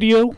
Radio.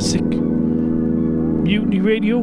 Black Plastic, Mutiny Radio,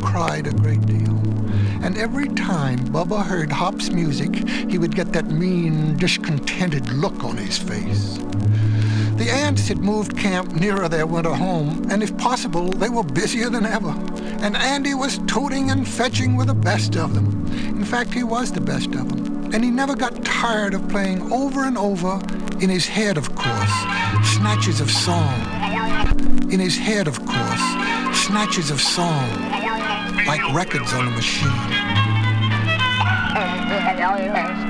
cried a great deal. And every time Bubba heard Hop's music, he would get that mean, discontented look on his face. The ants had moved camp nearer their winter home, and if possible, they were busier than ever. And Andy was tooting and fetching with the best of them. In fact, he was the best of them. And he never got tired of playing over and over, in his head, of course, snatches of song. In his head, of course, snatches of song, like records on a machine.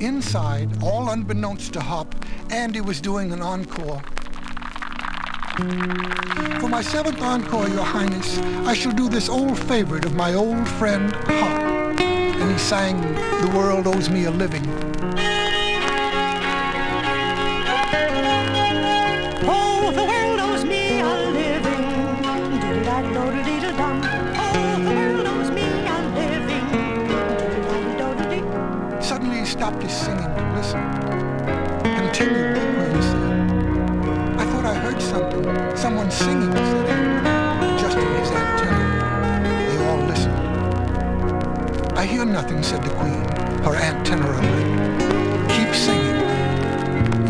Inside, all unbeknownst to Hop, Andy was doing an encore. For my seventh encore, Your Highness, I shall do this old favorite of my old friend Hop. And he sang, The World Owes Me a Living. I thought I heard something. Someone singing, said Andy, adjusting his antenna. They all listened. I hear nothing, said the queen, her antenna alert. Keep singing.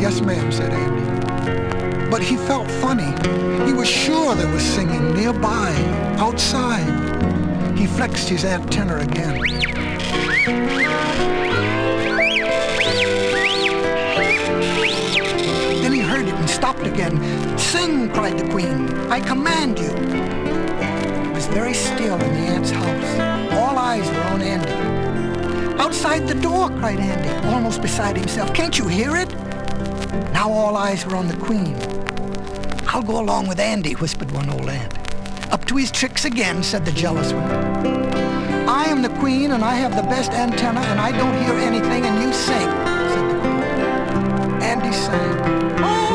Yes, ma'am, said Andy. But he felt funny. He was sure there was singing nearby, outside. He flexed his antenna again. Stopped again. Sing, cried the queen. I command you. It was very still in the ant's house. All eyes were on Andy. Outside the door, cried Andy, almost beside himself. Can't you hear it? Now all eyes were on the queen. I'll go along with Andy, whispered one old ant. Up to his tricks again, said the jealous one. I am the queen, and I have the best antenna, and I don't hear anything, and you sing, said the queen. Andy sang. Oh,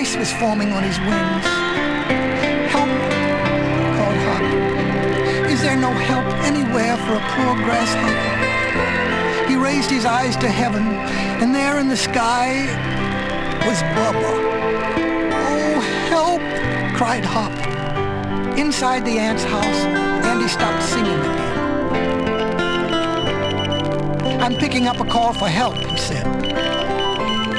Ice was forming on his wings. Help, called Hop. Is there no help anywhere for a poor grasshopper? He raised his eyes to heaven, and there in the sky was Bubba. Oh, help, cried Hop. Inside the ant's house, Andy stopped singing again. I'm picking up a call for help, he said.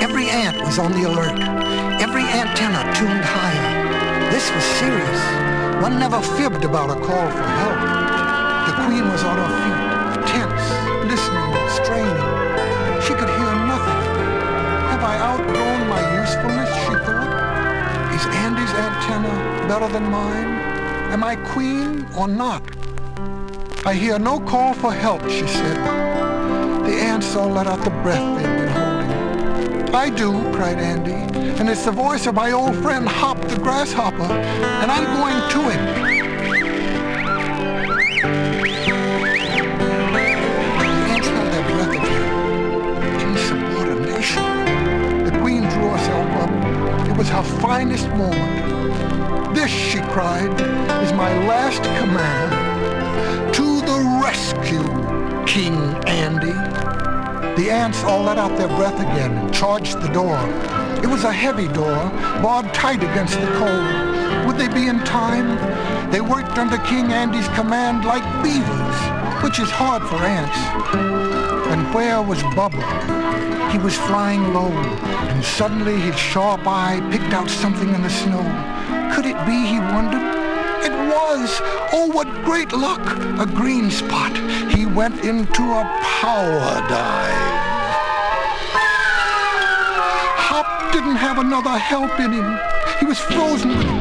Every ant was on the alert. Every antenna tuned higher. This was serious. One never fibbed about a call for help. The queen was on her feet, tense, listening, straining. She could hear nothing. Have I outgrown my usefulness, she thought? Is Andy's antenna better than mine? Am I queen or not? I hear no call for help, she said. The ants all let out the breath. I do, cried Andy, and it's the voice of my old friend Hop the grasshopper, and I'm going to him. Again. Insubordination. The queen drew herself up. It was her finest moment. This, she cried, is my last command. The ants all let out their breath again and charged the door. It was a heavy door, barred tight against the cold. Would they be in time? They worked under King Andy's command like beavers, which is hard for ants. And where was Bubba? He was flying low, and suddenly his sharp eye picked out something in the snow. Could it be, he wondered? It was! Oh, what great luck! A green spot. He went into a power dive. Hop didn't have another help in him. He was frozen with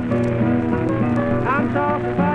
I'm talking about.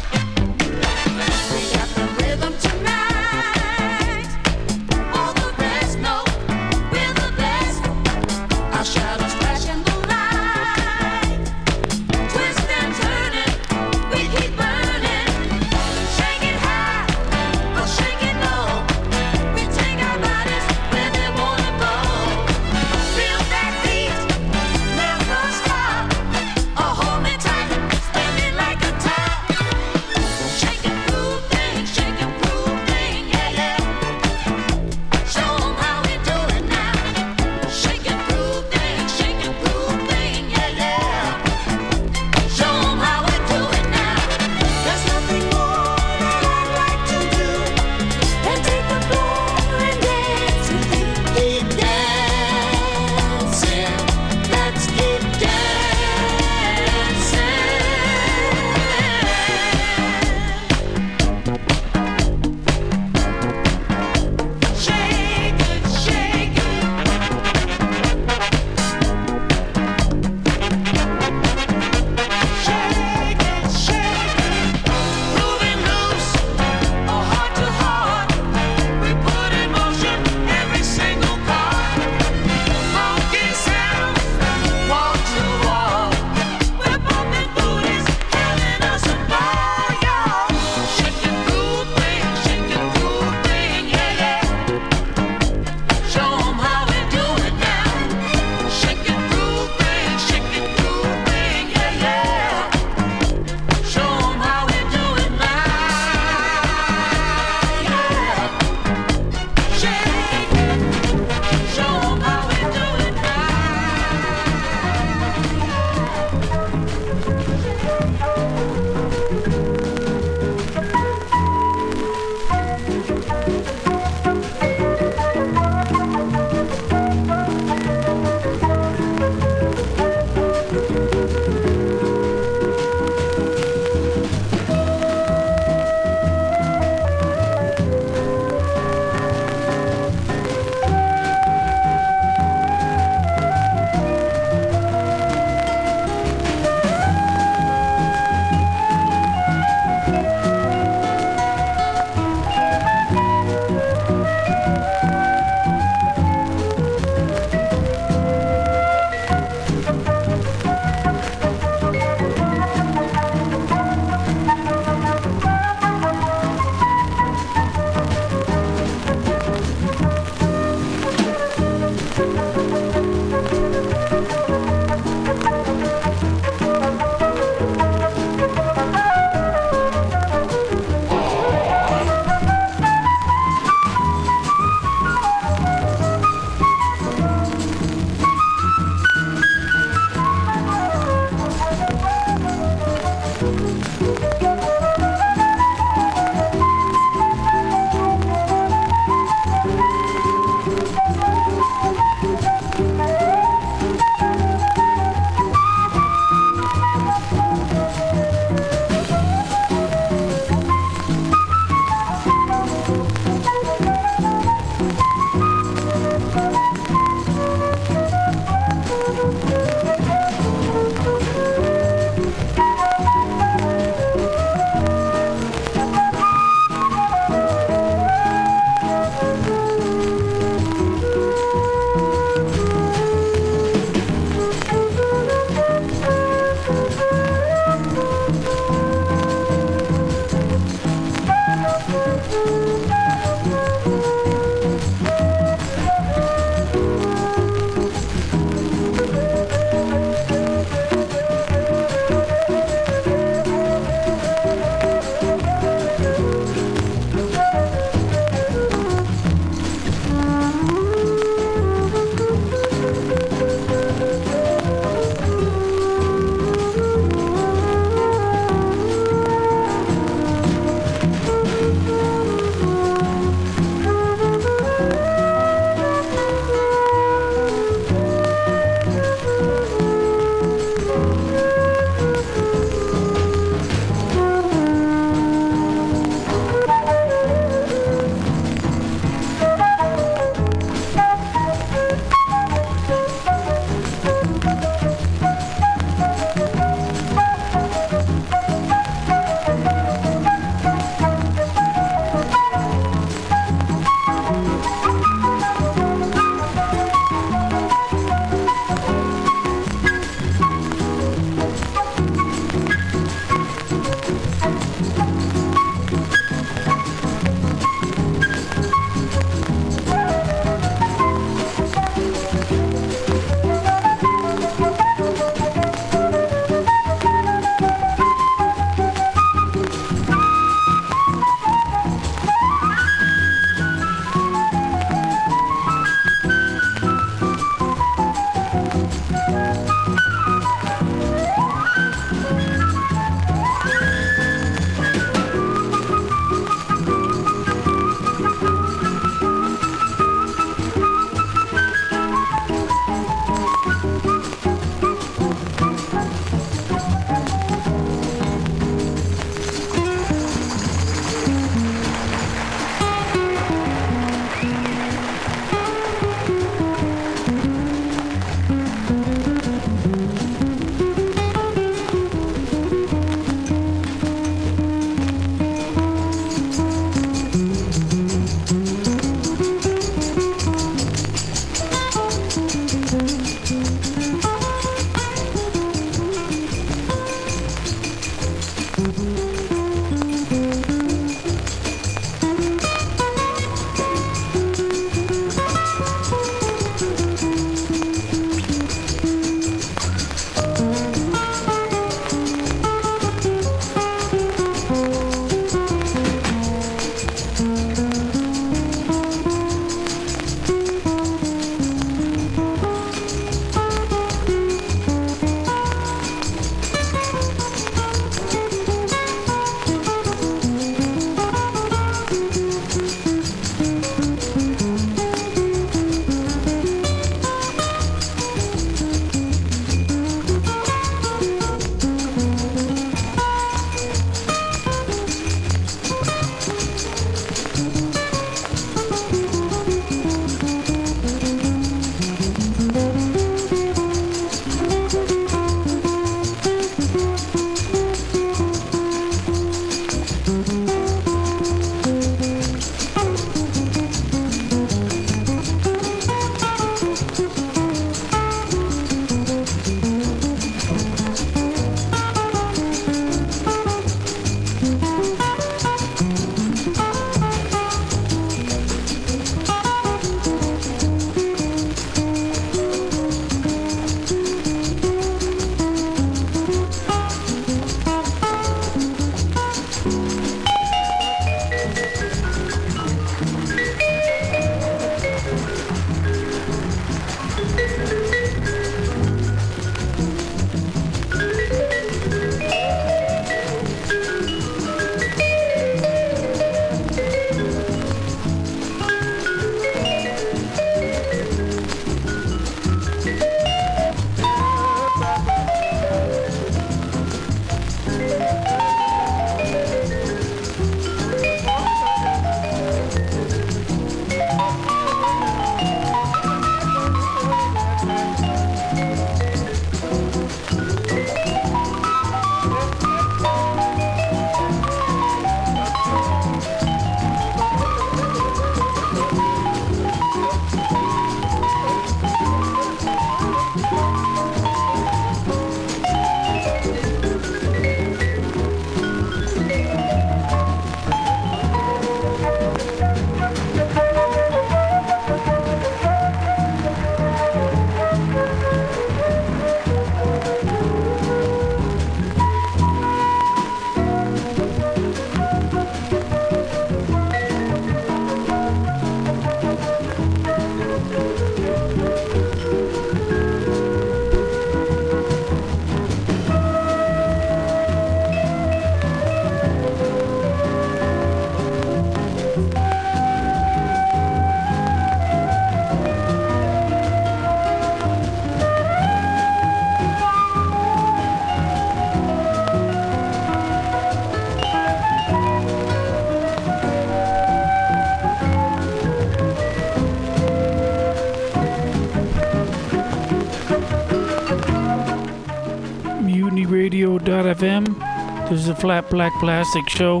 mutinyradio.fm. This is a Flat Black Plastic show.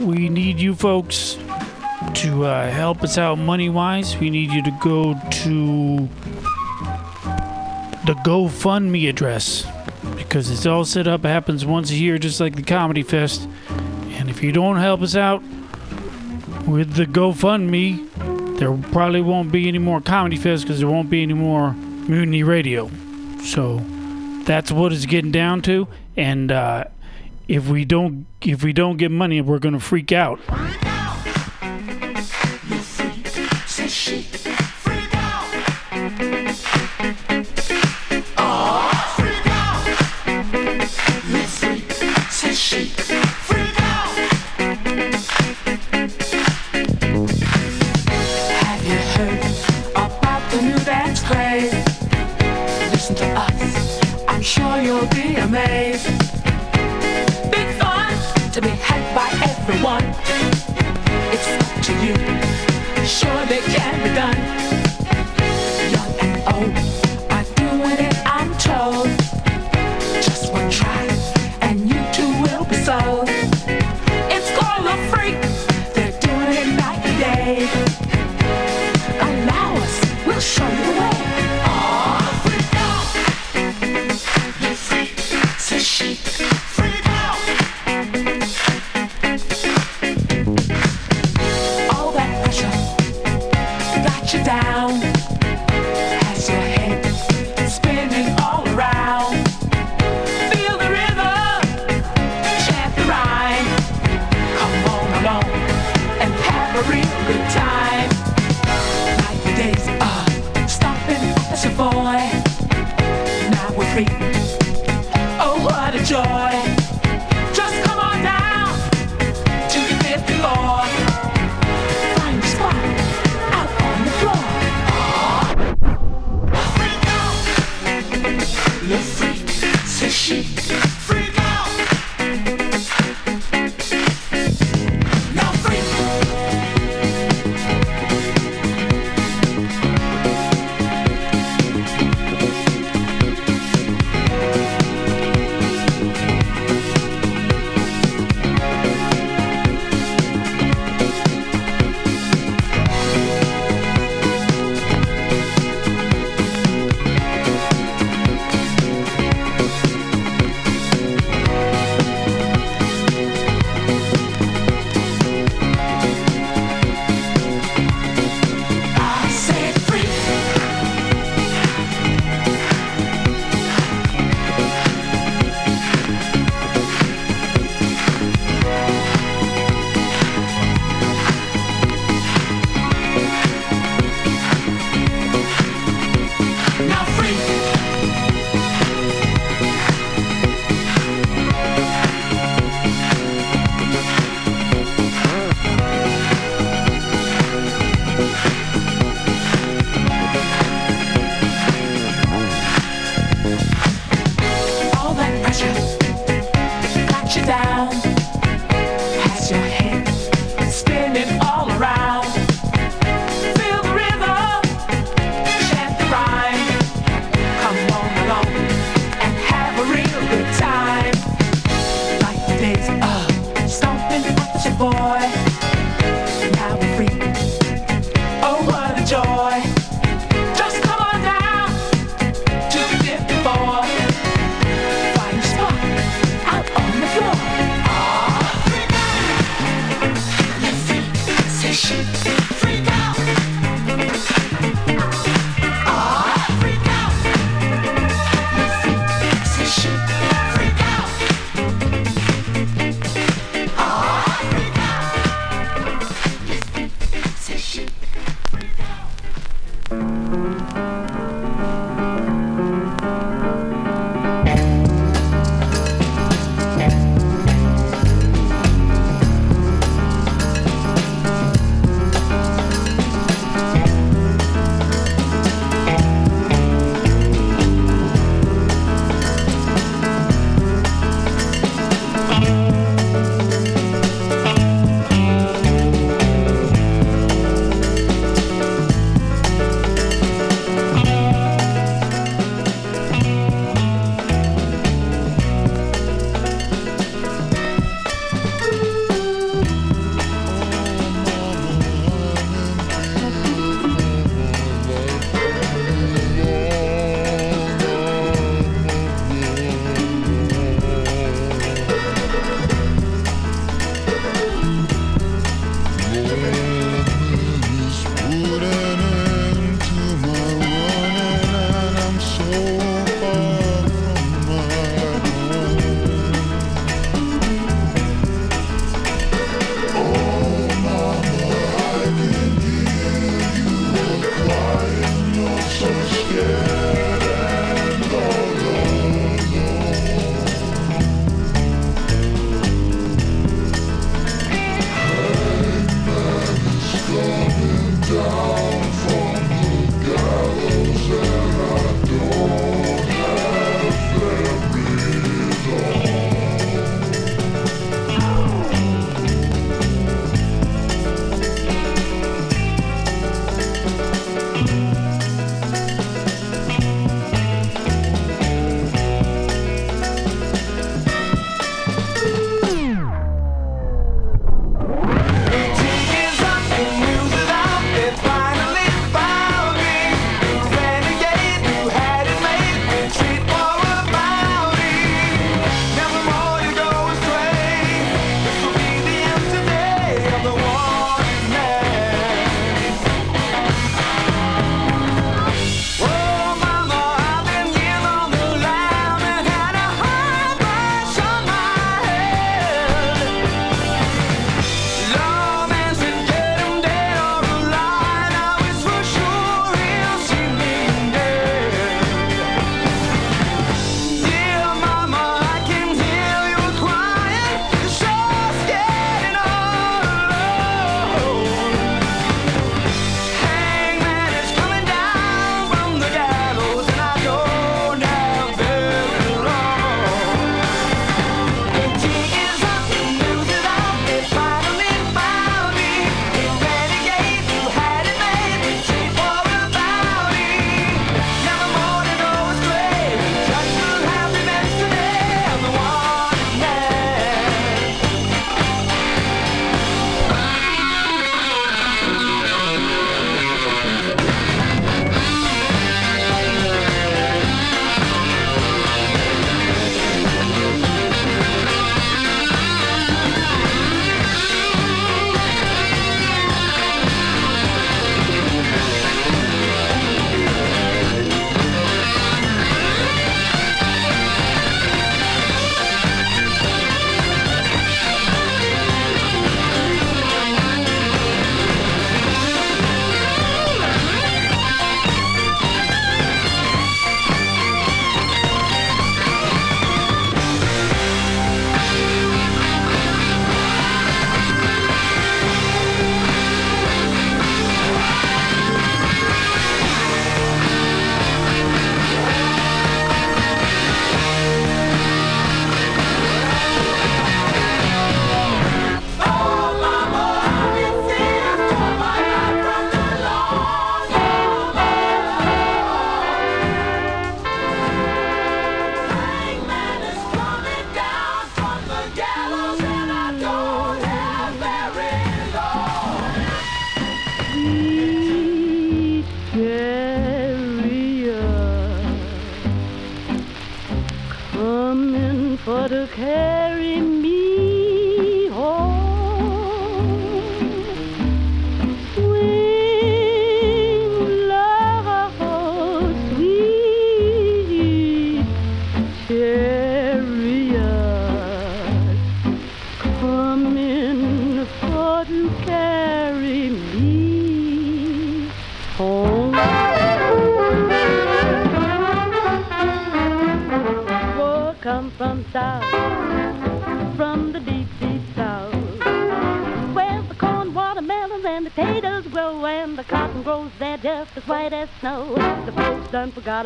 We need you folks to uh, help us out money wise. We need you to go to the GoFundMe address because it's all set up. It happens once a year, just like the Comedy Fest. And if you don't help us out with the GoFundMe, there probably won't be any more Comedy Fest because there won't be any more Mutiny Radio. So that's what it's getting down to. And uh, if we don't if we don't get money, we're gonna freak out.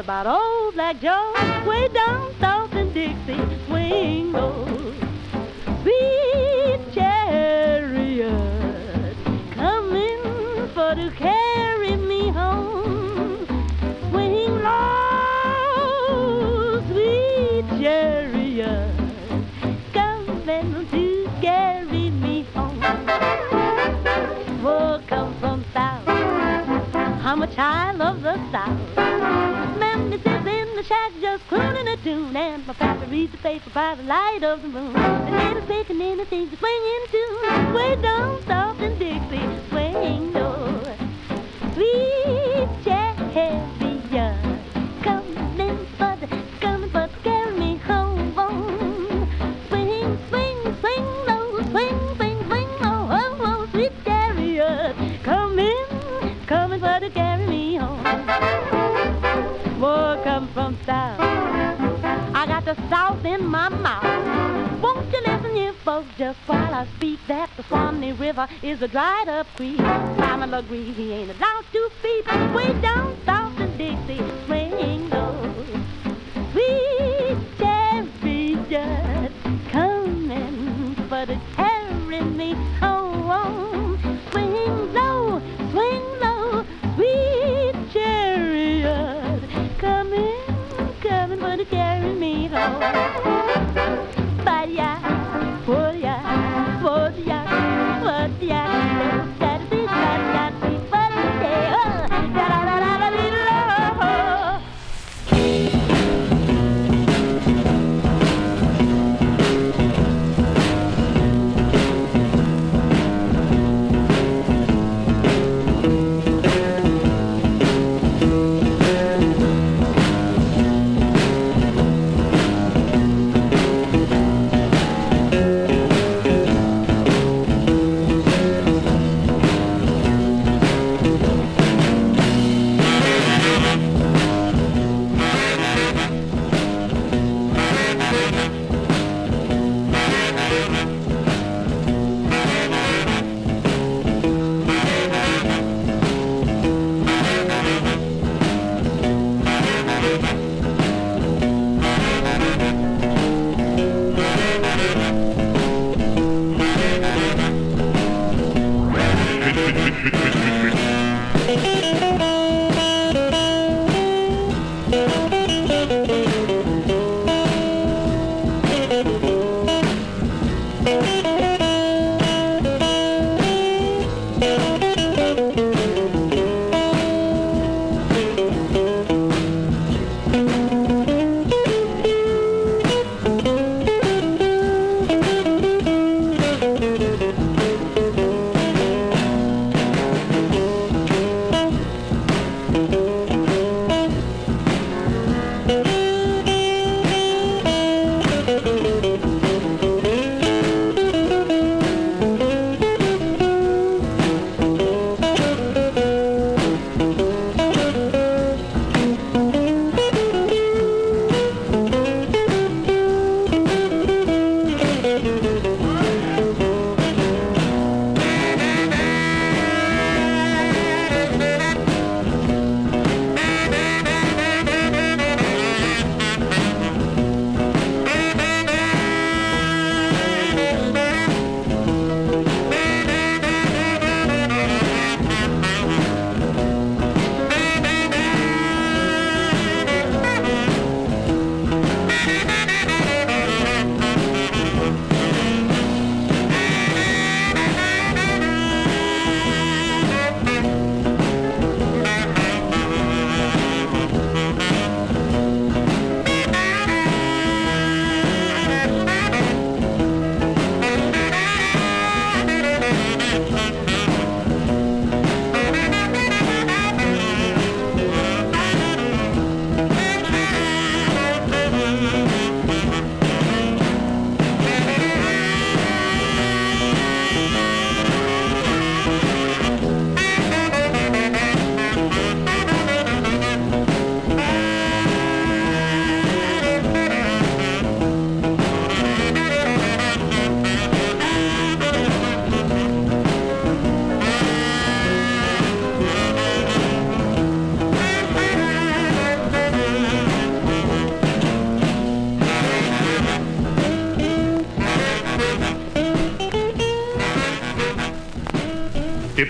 About old Black Joe,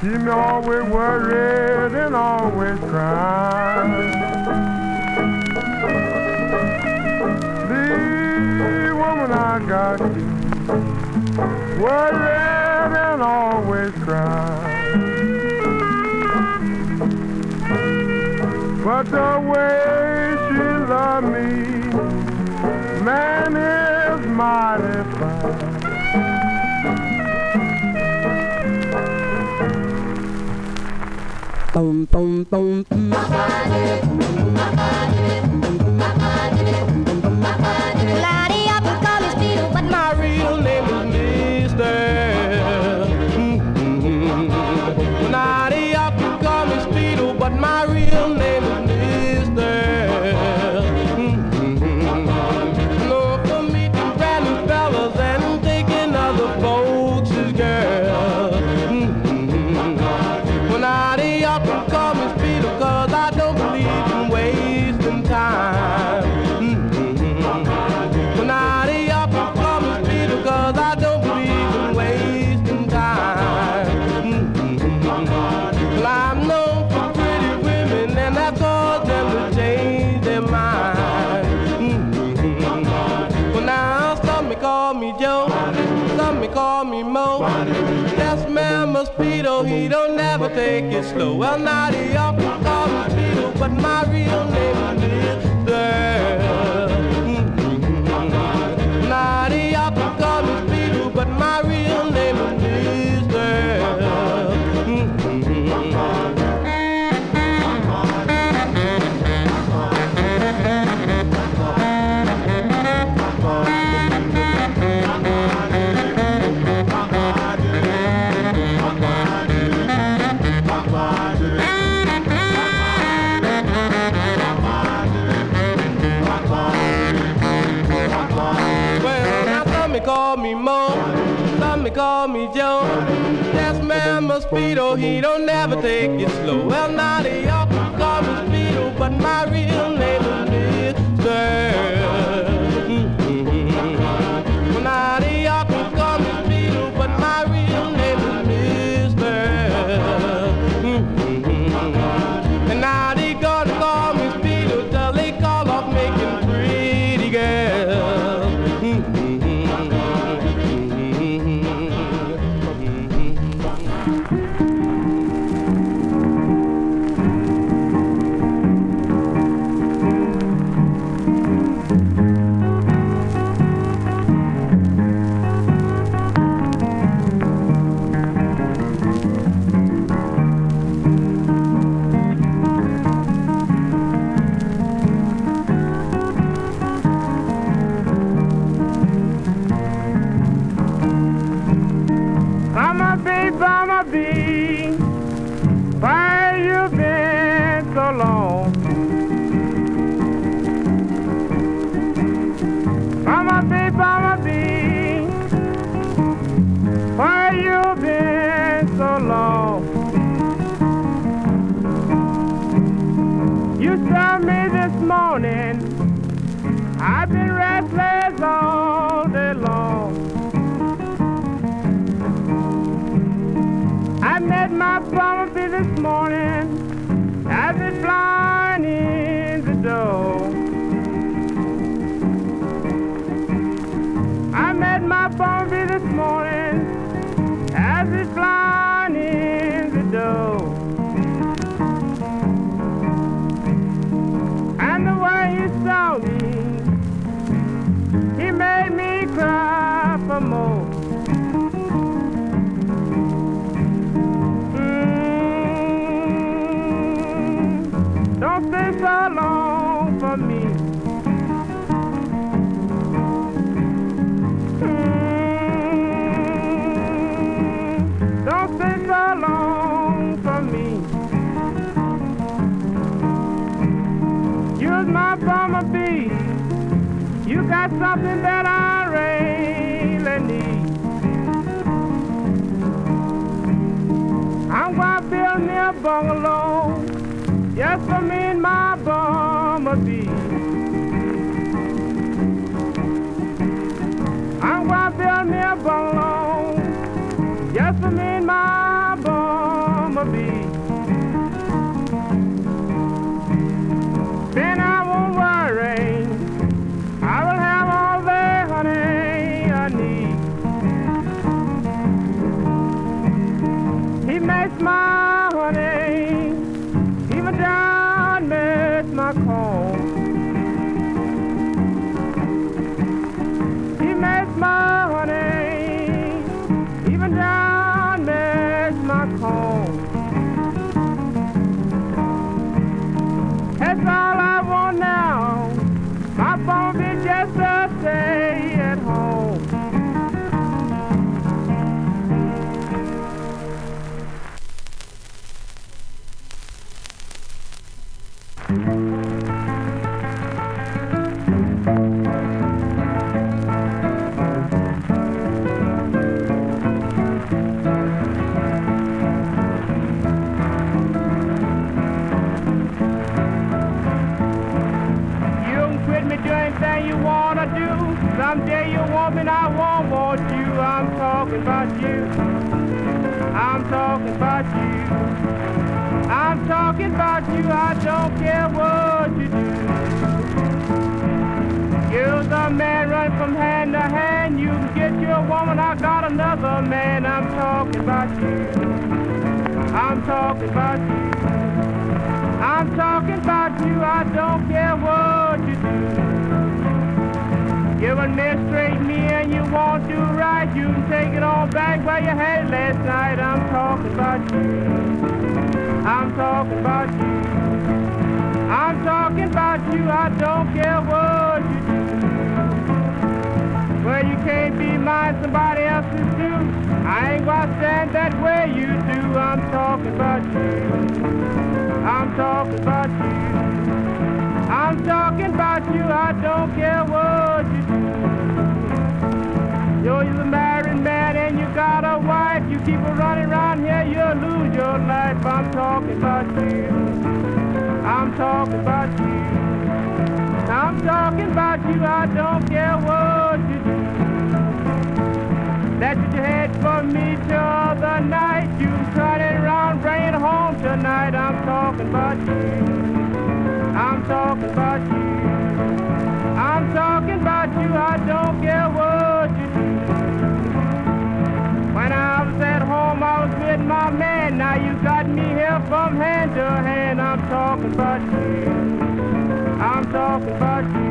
She me always worried and always crying. The woman I got you, worried and always crying. But the way she loved me, man is mighty fine. ตรง I'm not. he don't never take it slow. Well, now the another man. I'm talking about you. I'm talking about you. I'm talking about you, I don't care what you do. You administrate me and you won't do right. You can take it all back where you had last night. I'm talking about you. I'm talking about you. I'm talking about you, I don't care what you do. Well, you can't be mine, somebody else's too. I ain't gonna stand that way you do. I'm talking about you. I'm talking about you. I'm talking about you. I don't care what you do. You're the married man and you got a wife. You keep her running around here, you'll lose your life. I'm talking about you. I'm talking about you. I'm talking about you. I don't care what you do. What you had for me till the night. You turn it around, bring it home tonight. I'm talking about you. I'm talking about you. I'm talking about you. I don't care what you do. When I was at home, I was with my man. Now you got me here from hand to hand. I'm talking about you. I'm talking about you.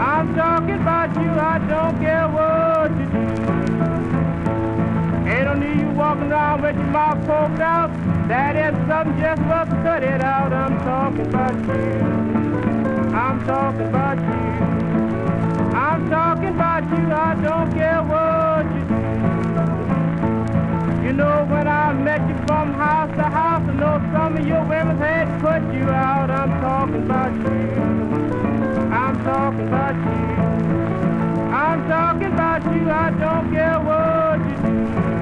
I'm talking about you. I don't care what you do don't need you walking around with your mouth poked out. That is something just worth cut it out. I'm talking about you. I'm talking about you. I'm talking about you. I don't care what you do. You know when I met you from house to house, I know some of your women's had put you out. I'm talking about you. I'm talking about you. I'm talking about you. I don't care what you do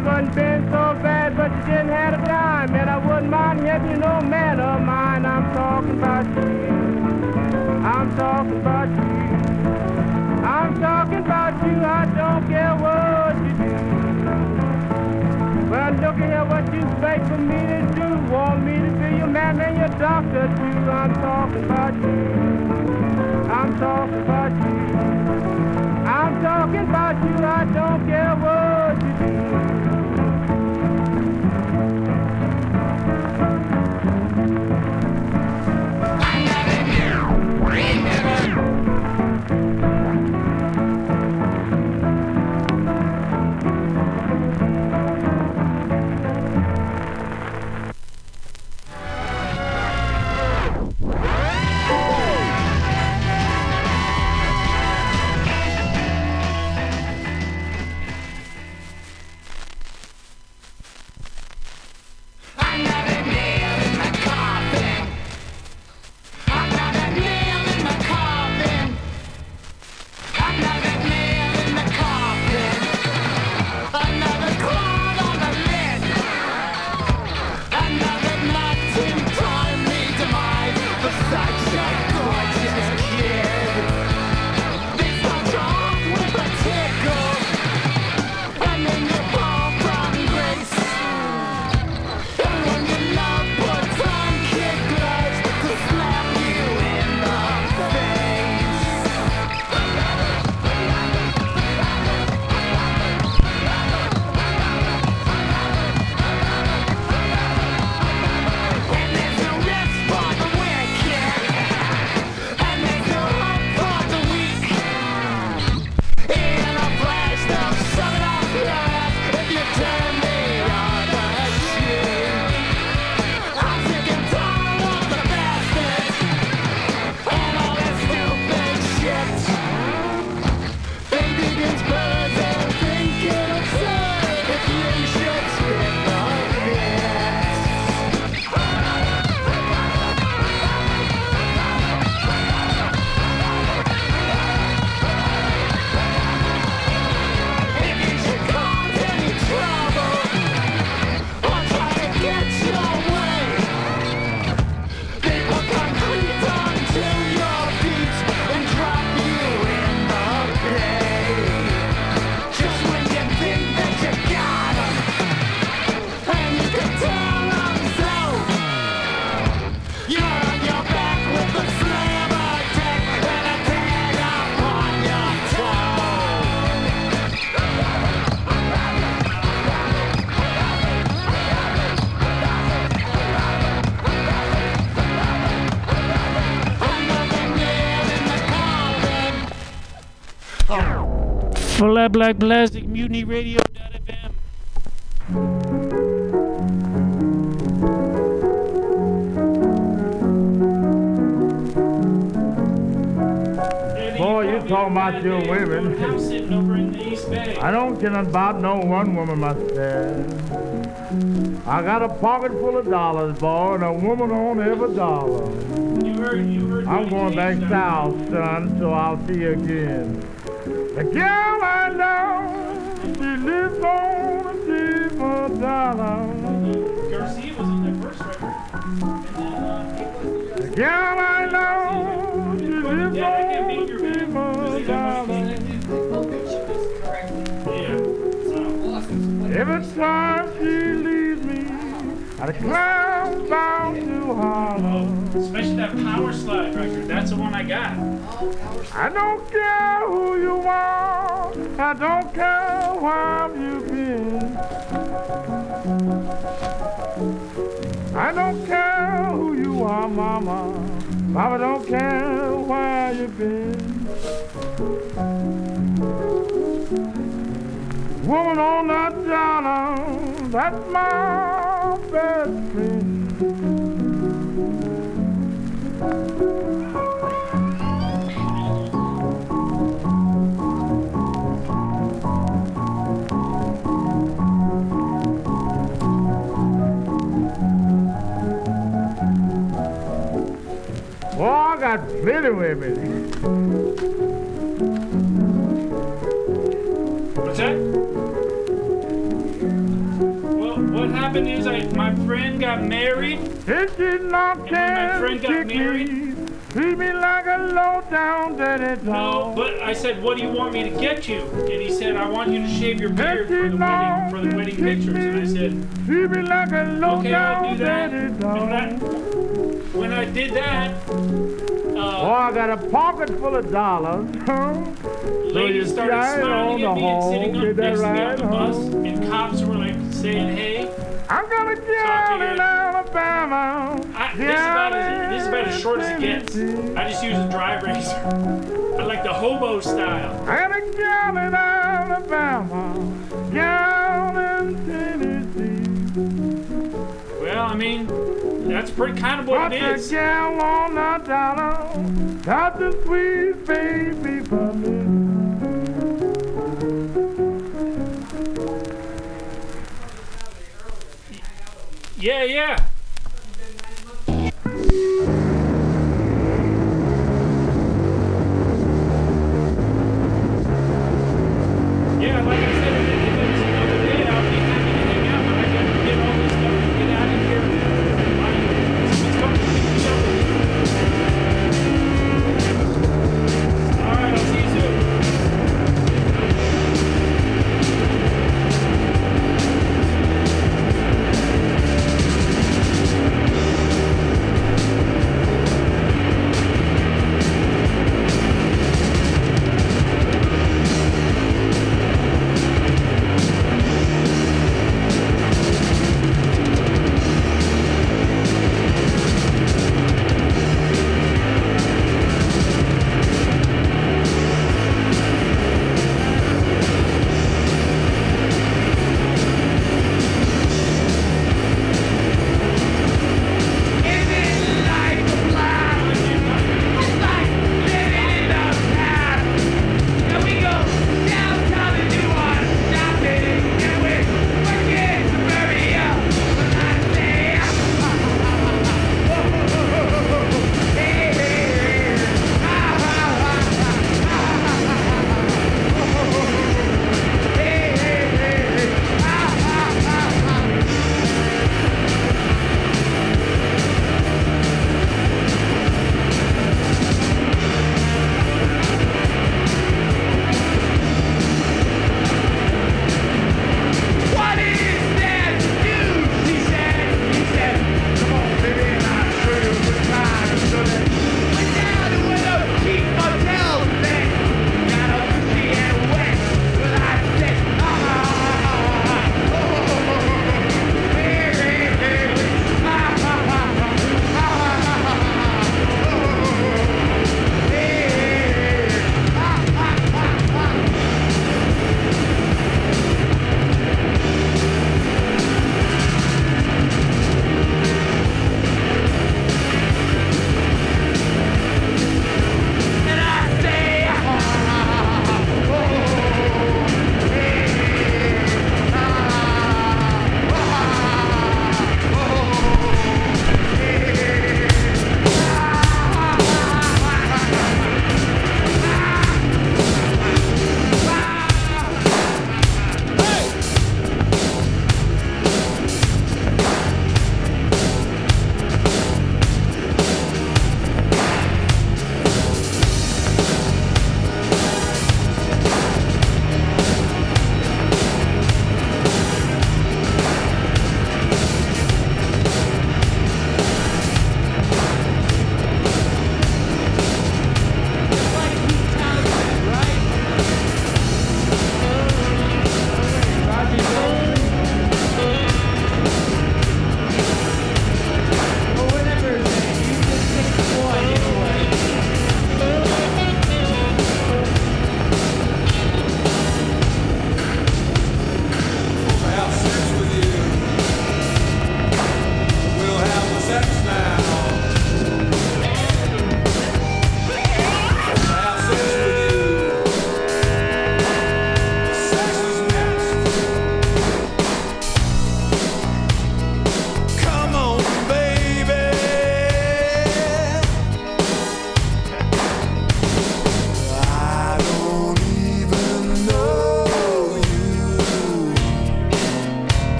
wouldn't been so bad, but you didn't have a dime. And I wouldn't mind helping no man of mine. I'm talking about you. I'm talking about you. I'm talking about you. I don't care what you do. Well, look at what you beg for me to do. Want me to be your man and your doctor too. I'm talking about you. I'm talking about you. I'm talking about you. I don't care what you do. Black Plastic Mutiny Radio.fm. Boy, you talking about your women. I'm sitting over in the East Bay. I don't care about no one woman myself. I got a pocket full of dollars, boy, and a woman on every dollar. You heard, you heard. I'm going back south, son, so I'll see you again. Every time she leaves me, I climb bound to Harlem. Especially that Power Slide record. That's the one I got. I don't care who you are, I don't care where you've been. I don't care who you are, mama. Mama don't care where you've been. Woman on that that's my best friend. Boy, I got plenty women. Happened is I my friend got married. It did not my friend got married. Treat me like a low down dirty No, but I said, what do you want me to get you? And he said, I want you to shave your beard for the wedding for the wedding pictures. And I said, Treat me like a low okay, I'll do that. And dog. that, when I did that, Oh, uh, I got a pocket full of dollars. Ladies you started smiling at me and sitting up next to me on the bus, and cops were like saying, hey. I'm gonna So get out in Alabama. I, this, is about as, this is about as short as it gets. I just use a dry razor. I like the hobo style. Got a gal in Alabama, gal in Tennessee. Well, I mean, that's pretty kind of what it is. Got it the gal on the dollar, got the sweet baby for me. Yeah. Yeah,